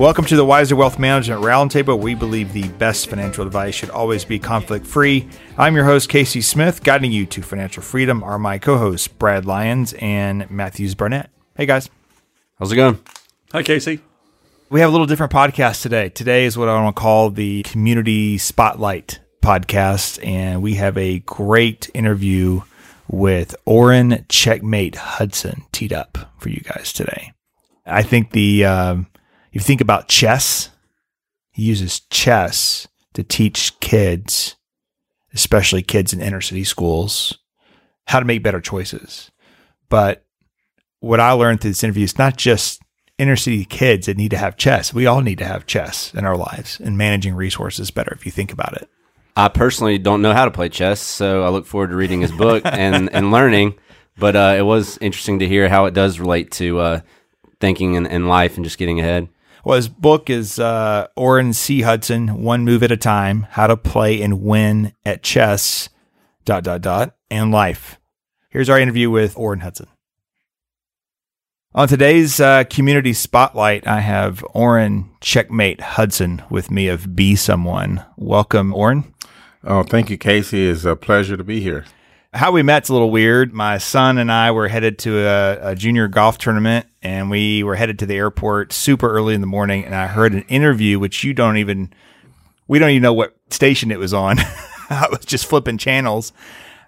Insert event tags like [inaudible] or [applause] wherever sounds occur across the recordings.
Welcome to the Wiser Wealth Management Roundtable. We believe the best financial advice should always be conflict free. I'm your host, Casey Smith. Guiding you to financial freedom are my co hosts, Brad Lyons and Matthews Barnett. Hey, guys. How's it going? Hi, Casey. We have a little different podcast today. Today is what I want to call the Community Spotlight podcast, and we have a great interview with Orrin Checkmate Hudson teed up for you guys today. I think the um, if you think about chess, he uses chess to teach kids, especially kids in inner city schools, how to make better choices. But what I learned through this interview is not just inner city kids that need to have chess. We all need to have chess in our lives and managing resources better if you think about it. I personally don't know how to play chess, so I look forward to reading his book [laughs] and, and learning. But uh, it was interesting to hear how it does relate to uh, thinking in, in life and just getting ahead. Well, his book is uh, Orrin C. Hudson, One Move at a Time, How to Play and Win at Chess, dot, dot, dot, and Life. Here's our interview with Orrin Hudson. On today's uh, community spotlight, I have Orrin Checkmate Hudson with me of Be Someone. Welcome, Orrin. Oh, thank you, Casey. It's a pleasure to be here. How we met's a little weird. My son and I were headed to a, a, junior golf tournament, and we were headed to the airport super early in the morning. And I heard an interview, which you don't even, we don't even know what station it was on. [laughs] I was just flipping channels.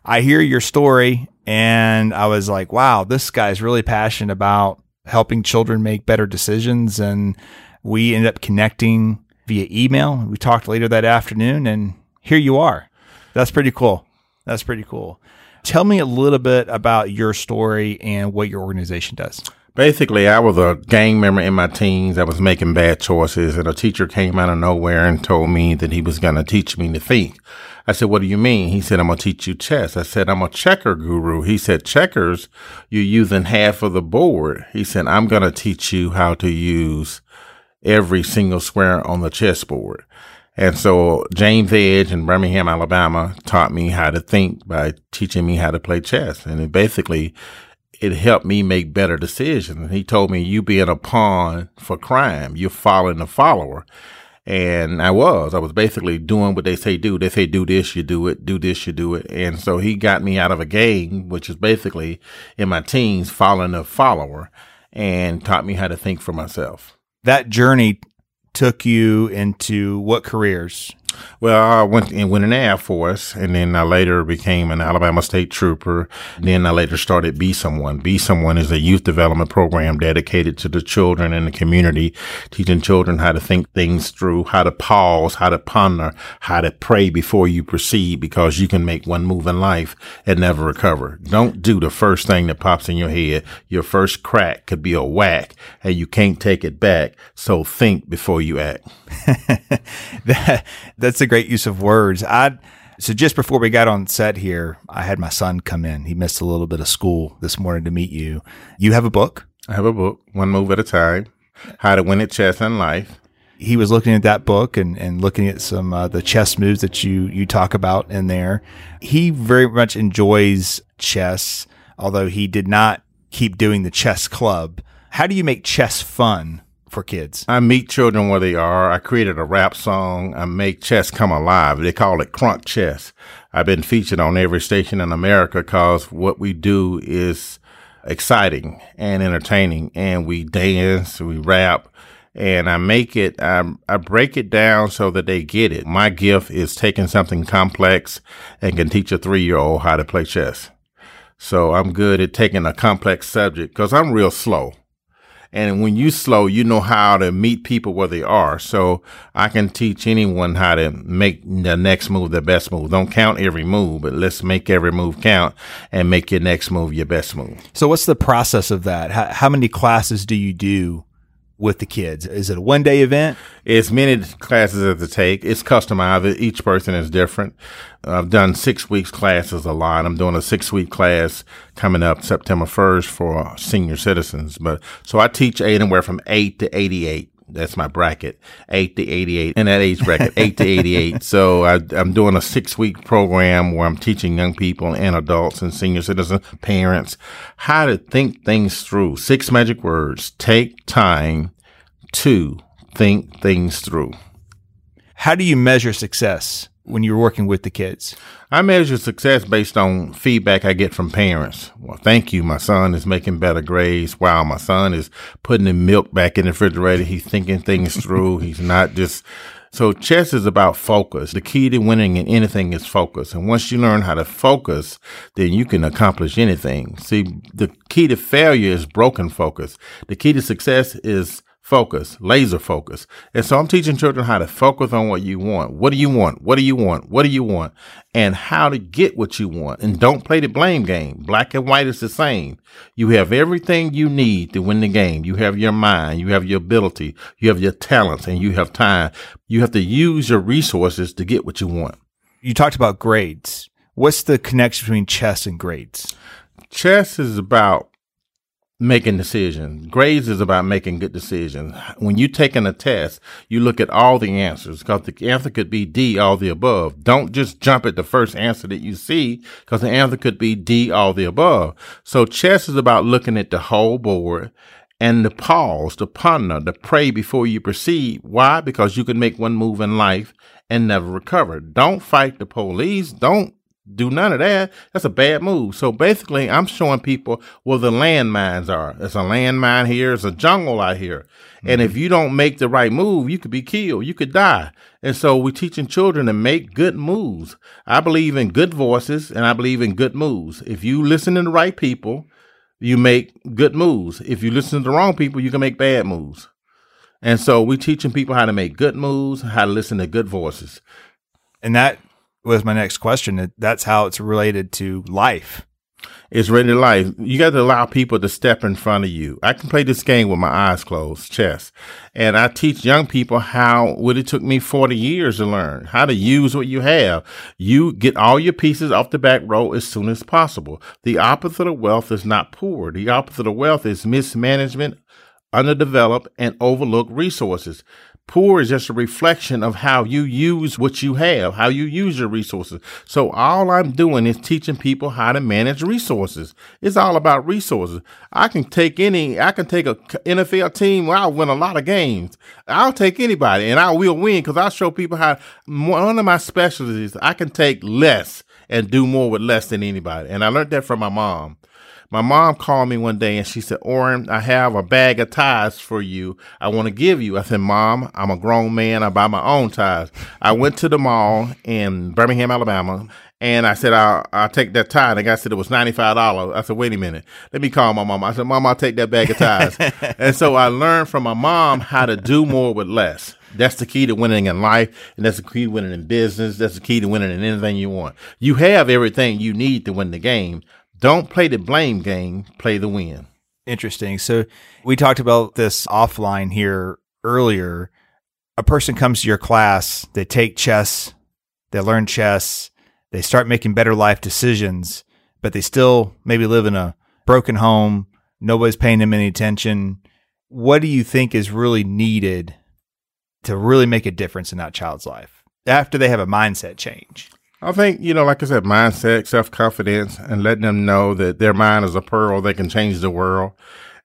I hear your story, and I was like, wow, this guy's really passionate about helping children make better decisions. And we ended up connecting via email. We talked later that afternoon, and here you are. That's pretty cool. That's pretty cool. Tell me a little bit about your story and what your organization does. Basically, I was a gang member in my teens. I was making bad choices, and a teacher came out of nowhere and told me that he was going to teach me to think. I said, What do you mean? He said, I'm going to teach you chess. I said, I'm a checker guru. He said, Checkers, you're using half of the board. He said, I'm going to teach you how to use every single square on the chessboard. And so James Edge in Birmingham, Alabama taught me how to think by teaching me how to play chess. And it basically, it helped me make better decisions. He told me, you being a pawn for crime, you're following the follower. And I was, I was basically doing what they say do. They say do this, you do it, do this, you do it. And so he got me out of a game, which is basically in my teens, following a follower and taught me how to think for myself. That journey took you into what careers? Well, I went and went in the Air Force, and then I later became an Alabama State Trooper. Then I later started Be Someone. Be Someone is a youth development program dedicated to the children in the community, teaching children how to think things through, how to pause, how to ponder, how to pray before you proceed, because you can make one move in life and never recover. Don't do the first thing that pops in your head. Your first crack could be a whack, and you can't take it back. So think before you act. [laughs] that, that's a great use of words. I so just before we got on set here, I had my son come in. He missed a little bit of school this morning to meet you. You have a book. I have a book, One Move at a Time, How to Win at Chess and Life. He was looking at that book and, and looking at some uh, the chess moves that you you talk about in there. He very much enjoys chess, although he did not keep doing the chess club. How do you make chess fun for kids? I meet children where they are. I created a rap song. I make chess come alive. They call it crunk chess. I've been featured on every station in America because what we do is exciting and entertaining and we dance, we rap, and I make it, I, I break it down so that they get it. My gift is taking something complex and can teach a three year old how to play chess. So I'm good at taking a complex subject because I'm real slow. And when you slow, you know how to meet people where they are. So I can teach anyone how to make the next move the best move. Don't count every move, but let's make every move count and make your next move your best move. So what's the process of that? How, how many classes do you do with the kids? Is it a one day event? It's many classes as it take. It's customized. Each person is different. I've done six weeks classes a lot. I'm doing a six week class coming up September 1st for senior citizens. But so I teach anywhere from eight to 88 that's my bracket, eight to 88 in that age bracket, eight to 88. So I, am doing a six week program where I'm teaching young people and adults and senior citizens, parents, how to think things through. Six magic words. Take time to think things through. How do you measure success when you're working with the kids? I measure success based on feedback I get from parents. Well, thank you. My son is making better grades. Wow, my son is putting the milk back in the refrigerator. He's thinking things through. He's not just so chess is about focus. The key to winning in anything is focus. And once you learn how to focus, then you can accomplish anything. See, the key to failure is broken focus. The key to success is focus, laser focus. And so I'm teaching children how to focus on what you want. What do you want? What do you want? What do you want? And how to get what you want. And don't play the blame game. Black and white is the same. You have everything you need to win the game. You have your mind, you have your ability, you have your talents, and you have time. You have to use your resources to get what you want. You talked about grades. What's the connection between chess and grades? Chess is about making decisions. Grades is about making good decisions. When you're taking a test, you look at all the answers because the answer could be D, all the above. Don't just jump at the first answer that you see because the answer could be D, all the above. So chess is about looking at the whole board and the pause, the ponder, the pray before you proceed. Why? Because you can make one move in life and never recover. Don't fight the police. Don't do none of that. That's a bad move. So basically, I'm showing people where the landmines are. It's a landmine here. It's a jungle out here. Mm-hmm. And if you don't make the right move, you could be killed. You could die. And so we're teaching children to make good moves. I believe in good voices and I believe in good moves. If you listen to the right people, you make good moves. If you listen to the wrong people, you can make bad moves. And so we're teaching people how to make good moves, how to listen to good voices. And that was my next question. That's how it's related to life. It's related to life. You got to allow people to step in front of you. I can play this game with my eyes closed, chess. And I teach young people how, what it took me 40 years to learn, how to use what you have. You get all your pieces off the back row as soon as possible. The opposite of wealth is not poor. The opposite of wealth is mismanagement, underdeveloped, and overlooked resources. Poor is just a reflection of how you use what you have, how you use your resources. So all I'm doing is teaching people how to manage resources. It's all about resources. I can take any, I can take a NFL team where I'll win a lot of games. I'll take anybody and I will win because I show people how one of my specialties, I can take less and do more with less than anybody. And I learned that from my mom. My mom called me one day and she said, Orrin, I have a bag of ties for you. I want to give you. I said, Mom, I'm a grown man. I buy my own ties. I went to the mall in Birmingham, Alabama, and I said, I'll, I'll take that tie. And the guy said it was $95. I said, wait a minute. Let me call my mom. I said, Mom, I'll take that bag of ties. [laughs] and so I learned from my mom how to do more with less. That's the key to winning in life. And that's the key to winning in business. That's the key to winning in anything you want. You have everything you need to win the game. Don't play the blame game, play the win. Interesting. So we talked about this offline here earlier. A person comes to your class, they take chess, they learn chess, they start making better life decisions, but they still maybe live in a broken home. Nobody's paying them any attention. What do you think is really needed to really make a difference in that child's life after they have a mindset change? I think, you know, like I said, mindset, self confidence, and letting them know that their mind is a pearl, they can change the world,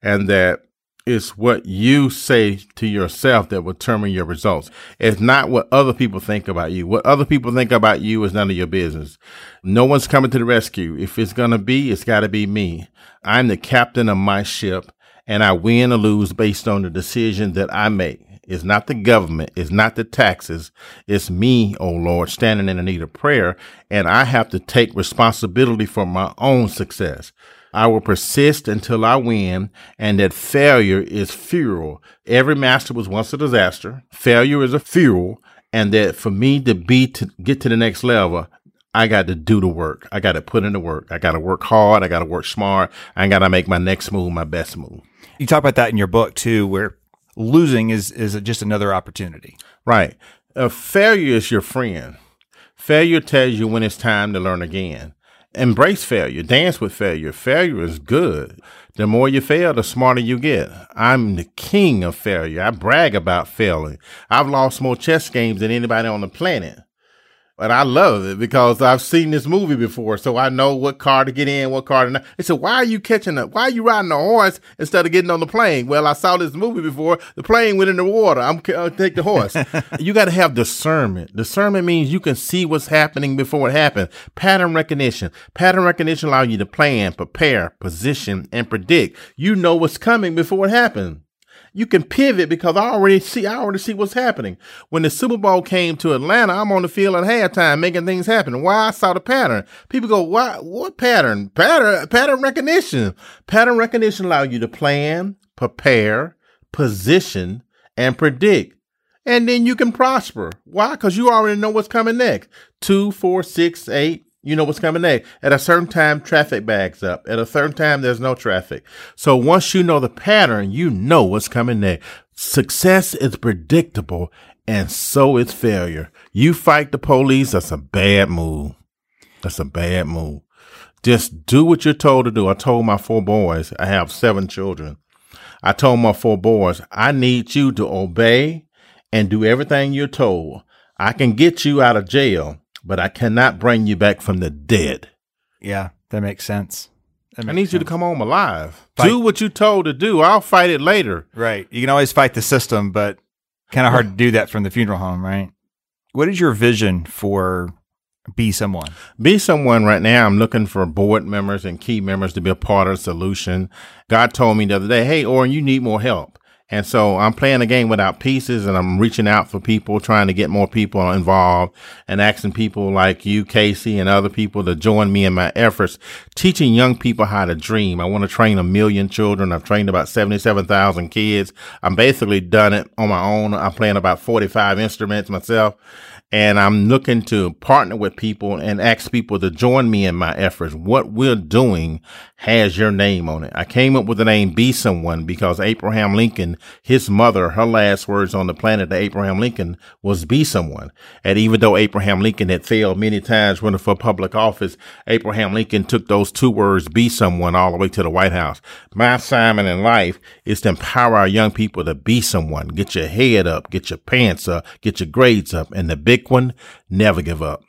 and that it's what you say to yourself that will determine your results. It's not what other people think about you. What other people think about you is none of your business. No one's coming to the rescue. If it's going to be, it's got to be me. I'm the captain of my ship and I win or lose based on the decision that I make. It's not the government. It's not the taxes. It's me, oh Lord, standing in the need of prayer. And I have to take responsibility for my own success. I will persist until I win, and that failure is fuel. Every master was once a disaster. Failure is a fuel, and that for me to be to get to the next level, I got to do the work. I got to put in the work. I got to work hard. I got to work smart. I got to make my next move my best move. You talk about that in your book too, where losing is is just another opportunity. Right. Failure is your friend. Failure tells you when it's time to learn again. Embrace failure. Dance with failure. Failure is good. The more you fail, the smarter you get. I'm the king of failure. I brag about failing. I've lost more chess games than anybody on the planet. But I love it because I've seen this movie before, so I know what car to get in, what car to not. They said, "Why are you catching up? Why are you riding a horse instead of getting on the plane?" Well, I saw this movie before. The plane went in the water. I'm I'll uh, take the horse. [laughs] you got to have discernment. Discernment means you can see what's happening before it happens. Pattern recognition. Pattern recognition allows you to plan, prepare, position, and predict. You know what's coming before it happens you can pivot because I already see I already see what's happening. When the Super Bowl came to Atlanta, I'm on the field at halftime making things happen. Why I saw the pattern. People go, why what pattern? Pattern pattern recognition. Pattern recognition allow you to plan, prepare, position, and predict. And then you can prosper. Why? Because you already know what's coming next. Two, four, six, eight, you know what's coming next. At a certain time, traffic backs up. At a certain time, there's no traffic. So once you know the pattern, you know what's coming next. Success is predictable and so is failure. You fight the police, that's a bad move. That's a bad move. Just do what you're told to do. I told my four boys, I have seven children. I told my four boys, I need you to obey and do everything you're told. I can get you out of jail but I cannot bring you back from the dead. Yeah, that makes sense. That makes I need sense. you to come home alive. Fight. Do what you told to do. I'll fight it later. Right. You can always fight the system, but kind of hard to do that from the funeral home, right? What is your vision for Be Someone? Be someone right now. I'm looking for board members and key members to be a part of the solution. God told me the other day, Hey, Orrin, you need more help. And so I'm playing a game without pieces and I'm reaching out for people, trying to get more people involved and asking people like you, Casey, and other people to join me in my efforts, teaching young people how to dream. I want to train a million children. I've trained about 77,000 kids. I'm basically done it on my own. I'm playing about 45 instruments myself and I'm looking to partner with people and ask people to join me in my efforts. What we're doing has your name on it. I came up with the name Be Someone because Abraham Lincoln, his mother, her last words on the planet to Abraham Lincoln was Be Someone. And even though Abraham Lincoln had failed many times running for public office, Abraham Lincoln took those two words, Be Someone, all the way to the White House. My assignment in life is to empower our young people to be someone. Get your head up, get your pants up, get your grades up, and the big big one, never give up.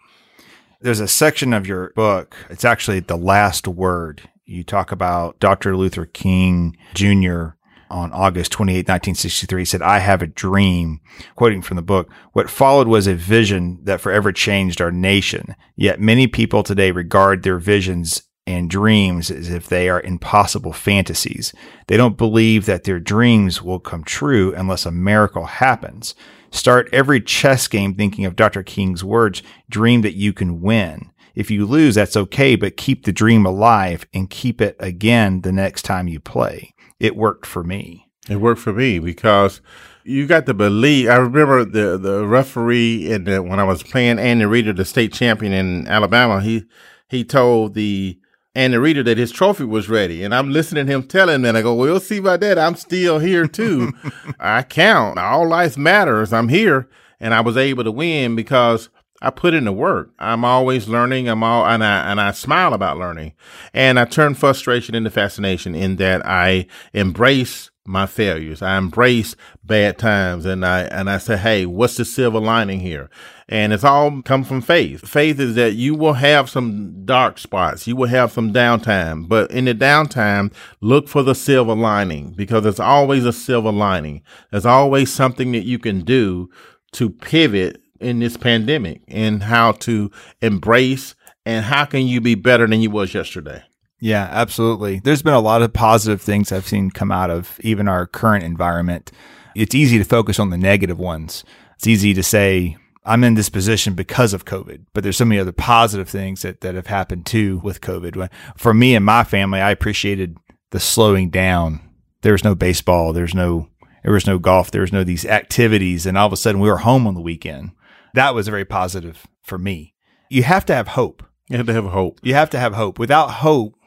There's a section of your book, it's actually the last word. You talk about Dr. Luther King Jr. on August 28, 1963 He said, I have a dream. Quoting from the book, what followed was a vision that forever changed our nation. Yet many people today regard their visions and dreams as if they are impossible fantasies. They don't believe that their dreams will come true unless a miracle happens. Start every chess game thinking of Dr. King's words, dream that you can win. If you lose, that's okay, but keep the dream alive and keep it again the next time you play. It worked for me. It worked for me because you got to believe. I remember the the referee in the, when I was playing Andy Reeder, the state champion in Alabama. He he told the Andy Reeder that his trophy was ready. And I'm listening to him telling me, and I go, well, we'll see about that. I'm still here too. [laughs] I count. All life matters. I'm here. And I was able to win because I put in the work. I'm always learning. I'm all, and I, and I smile about learning. And I turn frustration into fascination in that I embrace my failures. I embrace bad times and I, and I say, Hey, what's the silver lining here? And it's all come from faith. Faith is that you will have some dark spots. You will have some downtime, but in the downtime, look for the silver lining because there's always a silver lining. There's always something that you can do to pivot in this pandemic and how to embrace and how can you be better than you was yesterday. Yeah, absolutely. There's been a lot of positive things I've seen come out of even our current environment. It's easy to focus on the negative ones. It's easy to say, I'm in this position because of COVID, but there's so many other positive things that, that have happened too with COVID. For me and my family, I appreciated the slowing down. There was no baseball. There's no, there was no golf. There was no these activities. And all of a sudden we were home on the weekend. That was very positive for me. You have to have hope. You have to have hope. You have to have hope. Without hope,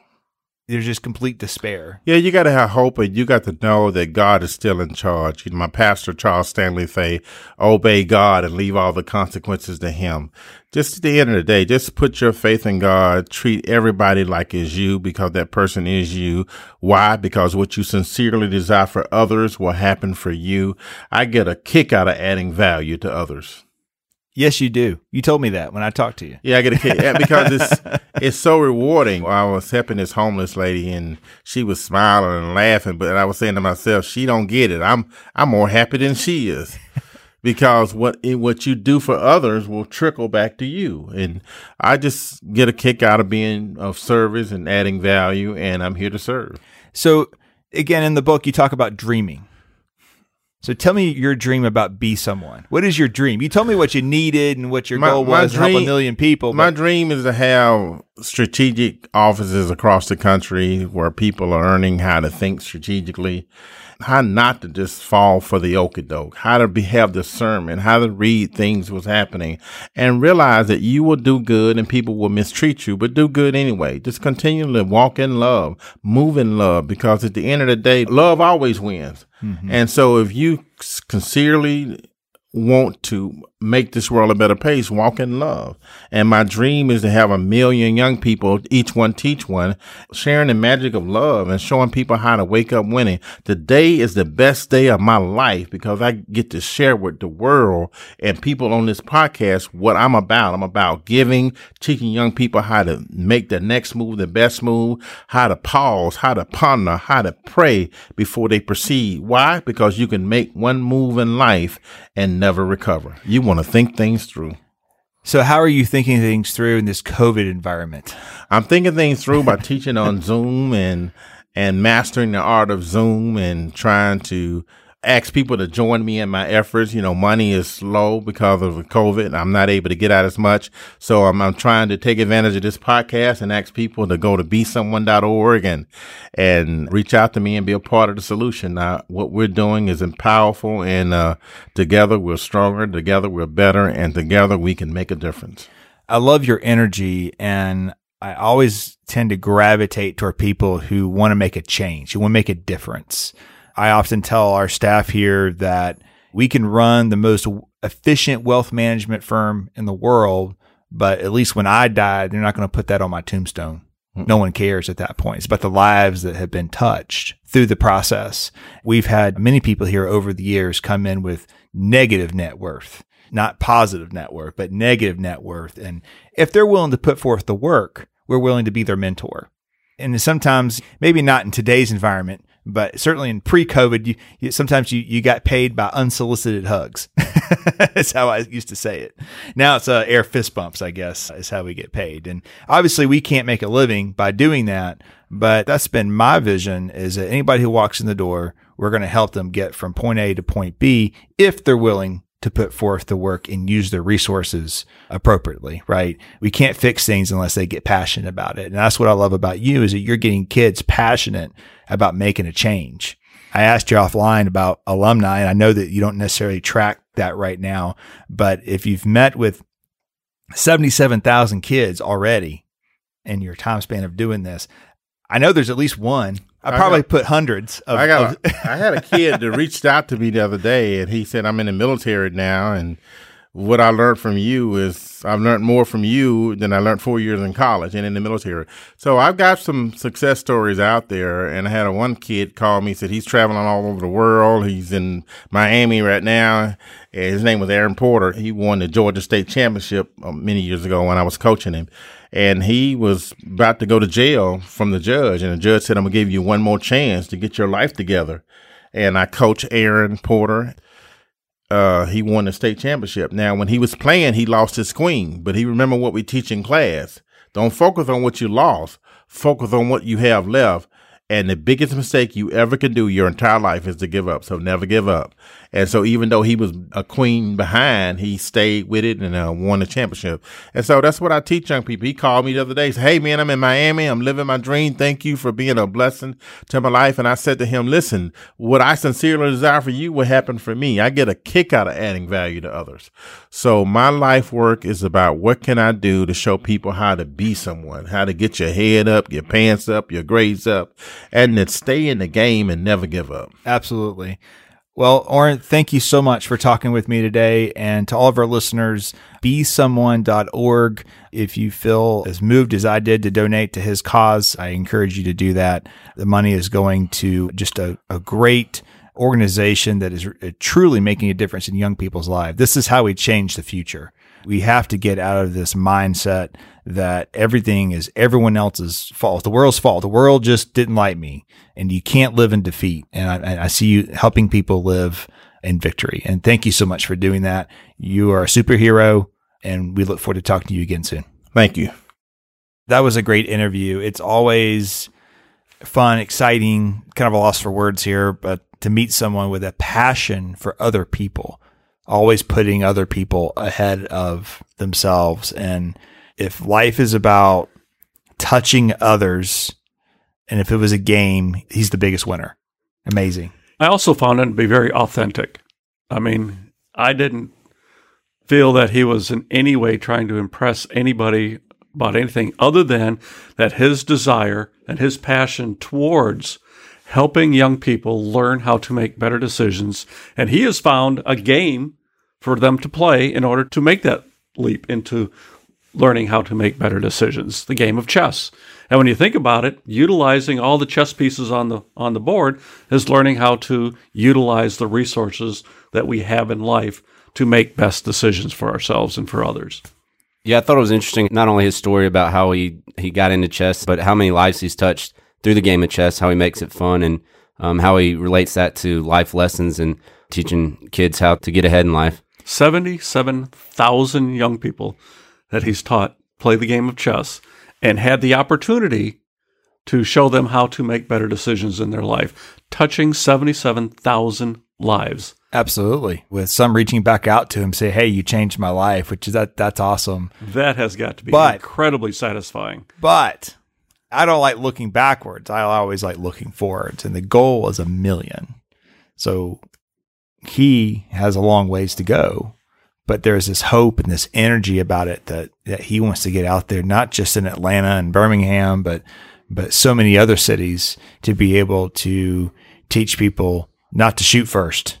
there's just complete despair. Yeah, you got to have hope, and you got to know that God is still in charge. You know, my pastor Charles Stanley say, "Obey God and leave all the consequences to Him." Just at the end of the day, just put your faith in God. Treat everybody like it's you because that person is you. Why? Because what you sincerely desire for others will happen for you. I get a kick out of adding value to others. Yes, you do. You told me that when I talked to you. Yeah, I get a kick yeah, because it's [laughs] it's so rewarding. I was helping this homeless lady, and she was smiling and laughing, but I was saying to myself, she don't get it. I'm I'm more happy than she is. [laughs] because what what you do for others will trickle back to you. And I just get a kick out of being of service and adding value, and I'm here to serve. So again, in the book, you talk about dreaming. So tell me your dream about be someone. What is your dream? You told me what you needed and what your My- goal was to help a dream- million people. My dream is to have strategic offices across the country where people are learning how to think strategically, how not to just fall for the okie doke, how to be, have discernment, how to read things what's happening, and realize that you will do good and people will mistreat you, but do good anyway. Just continue to walk in love, move in love, because at the end of the day, love always wins. And so if you sincerely want to make this world a better place, walk in love. And my dream is to have a million young people, each one teach one, sharing the magic of love and showing people how to wake up winning. Today is the best day of my life because I get to share with the world and people on this podcast what I'm about. I'm about giving, teaching young people how to make the next move, the best move, how to pause, how to ponder, how to pray before they proceed. Why? Because you can make one move in life and never recover. You want to think things through. so how are you thinking things through in this COVID environment? I'm thinking things through by teaching on Zoom and and mastering the art of Zoom and trying to ask people to join me in my efforts. You know, money is slow because of COVID. I'm not able to get out as much. So I'm, I'm trying to take advantage of this podcast and ask people to go to besomeone.org and, and reach out to me and be a part of the solution. Now, what we're doing is powerful and, uh, together we're stronger, together we're better, and together we can make a difference. I love your energy and I always tend to gravitate toward people who want to make a change, who want to make a difference. I often tell our staff here that we can run the most efficient wealth management firm in the world, but at least when I die, they're not going to put that on my tombstone. Hmm. No one cares at that point. It's about the lives that have been touched through the process. We've had many people here over the years come in with negative net worth, not positive net worth, but negative net worth. And if they're willing to put forth the work, we're willing to be their mentor. And sometimes, maybe not in today's environment, but certainly in pre-COVID, you, you, sometimes you, you got paid by unsolicited hugs. [laughs] That's how I used to say it. Now it's uh, air fist bumps, I guess, is how we get paid. And obviously, we can't make a living by doing that. But that's been my vision: is that anybody who walks in the door, we're going to help them get from point A to point B if they're willing to put forth the work and use their resources appropriately, right? We can't fix things unless they get passionate about it. And that's what I love about you is that you're getting kids passionate about making a change. I asked you offline about alumni and I know that you don't necessarily track that right now, but if you've met with 77,000 kids already in your time span of doing this, I know there's at least one. I I probably got- put hundreds of, I got. of- A, I had a kid that reached out to me the other day, and he said, "I'm in the military now, and what I learned from you is I've learned more from you than I learned four years in college and in the military." So I've got some success stories out there, and I had a one kid call me said he's traveling all over the world. He's in Miami right now. His name was Aaron Porter. He won the Georgia State Championship uh, many years ago when I was coaching him and he was about to go to jail from the judge. And the judge said, I'm going to give you one more chance to get your life together. And I coached Aaron Porter. Uh, he won the state championship. Now, when he was playing, he lost his queen, but he remember what we teach in class. Don't focus on what you lost. Focus on what you have left. And the biggest mistake you ever can do your entire life is to give up. So never give up. And so even though he was a queen behind, he stayed with it and uh, won the championship. And so that's what I teach young people. He called me the other day. Said, "Hey man, I'm in Miami. I'm living my dream. Thank you for being a blessing to my life." And I said to him, "Listen, what I sincerely desire for you will happen for me. I get a kick out of adding value to others. So my life work is about what can I do to show people how to be someone, how to get your head up, your pants up, your grades up, and then stay in the game and never give up." Absolutely. Well, Orrin, thank you so much for talking with me today. And to all of our listeners, besomeone.org. If you feel as moved as I did to donate to his cause, I encourage you to do that. The money is going to just a, a great organization that is truly making a difference in young people's lives. This is how we change the future. We have to get out of this mindset that everything is everyone else's fault, the world's fault. The world just didn't like me, and you can't live in defeat. And I, I see you helping people live in victory. And thank you so much for doing that. You are a superhero, and we look forward to talking to you again soon. Thank you. That was a great interview. It's always fun, exciting, kind of a loss for words here, but to meet someone with a passion for other people, always putting other people ahead of themselves. And if life is about touching others, and if it was a game, he's the biggest winner. Amazing. I also found him to be very authentic. I mean, I didn't feel that he was in any way trying to impress anybody about anything other than that his desire and his passion towards helping young people learn how to make better decisions. And he has found a game for them to play in order to make that leap into learning how to make better decisions, the game of chess. And when you think about it, utilizing all the chess pieces on the on the board is learning how to utilize the resources that we have in life to make best decisions for ourselves and for others. Yeah, I thought it was interesting. Not only his story about how he he got into chess, but how many lives he's touched through the game of chess. How he makes it fun, and um, how he relates that to life lessons and teaching kids how to get ahead in life. Seventy-seven thousand young people that he's taught play the game of chess and had the opportunity to show them how to make better decisions in their life, touching seventy-seven thousand lives. Absolutely. With some reaching back out to him, say, "Hey, you changed my life," which is that that's awesome. That has got to be But- incredibly satisfying. But I don't like looking backwards. I always like looking forwards, and the goal is a million. So he has a long ways to go, but there's this hope and this energy about it that that he wants to get out there, not just in Atlanta and Birmingham, but but so many other cities to be able to teach people not to shoot first,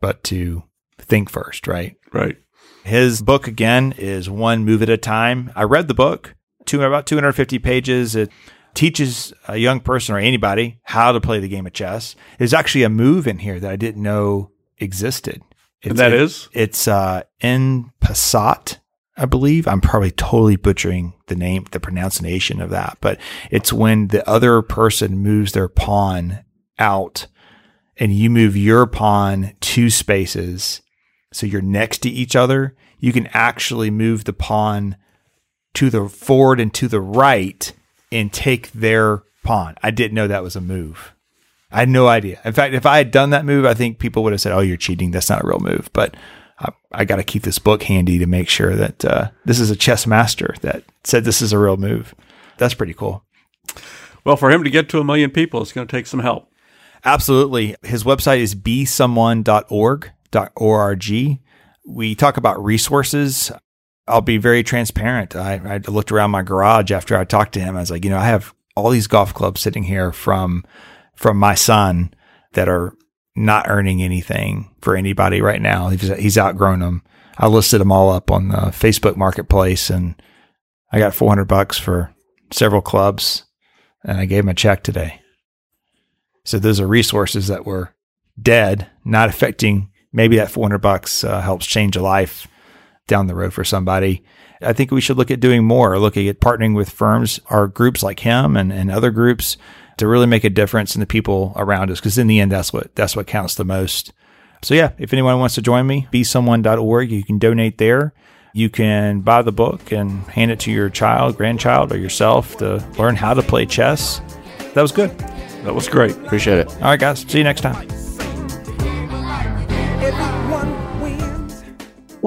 but to think first, right? Right. His book again is One Move at a Time. I read the book, two, about 250 pages. It teaches a young person or anybody how to play the game of chess. There's actually a move in here that I didn't know existed. It's, And that it- is? It's uh, en passant, I believe. I'm probably totally butchering the name, the pronunciation of that, but it's when the other person moves their pawn out and you move your pawn two spaces so you're next to each other, you can actually move the pawn to the forward and to the right and take their pawn. I didn't know that was a move. I had no idea. In fact, if I had done that move, I think people would have said, "Oh, you're cheating. That's not a real move." But I, I got to keep this book handy to make sure that uh, this is a chess master that said this is a real move. That's pretty cool. Well, for him to get to a million people, it's going to take some help. Absolutely. His website is besomeone.org, .org. We talk about resources. I'll be very transparent. I, I looked around my garage after I talked to him. I was like, you know, I have all these golf clubs sitting here from from my son that are not earning anything for anybody right now. He's, he's outgrown them. I listed them all up on the Facebook Marketplace, and I got 400 bucks for several clubs, and I gave him a check today. So those are resources that were dead, not affecting. Maybe that 400 bucks uh, helps change a life down the road for somebody. I think we should look at doing more, looking at partnering with firms or groups like him and, and other groups to really make a difference in the people around us. Because in the end, that's what that's what counts the most. So yeah, if anyone wants to join me, be besomeone.org, you can donate there. You can buy the book and hand it to your child, grandchild, or yourself to learn how to play chess. That was good. That was great. Appreciate it. All right, guys. See you next time.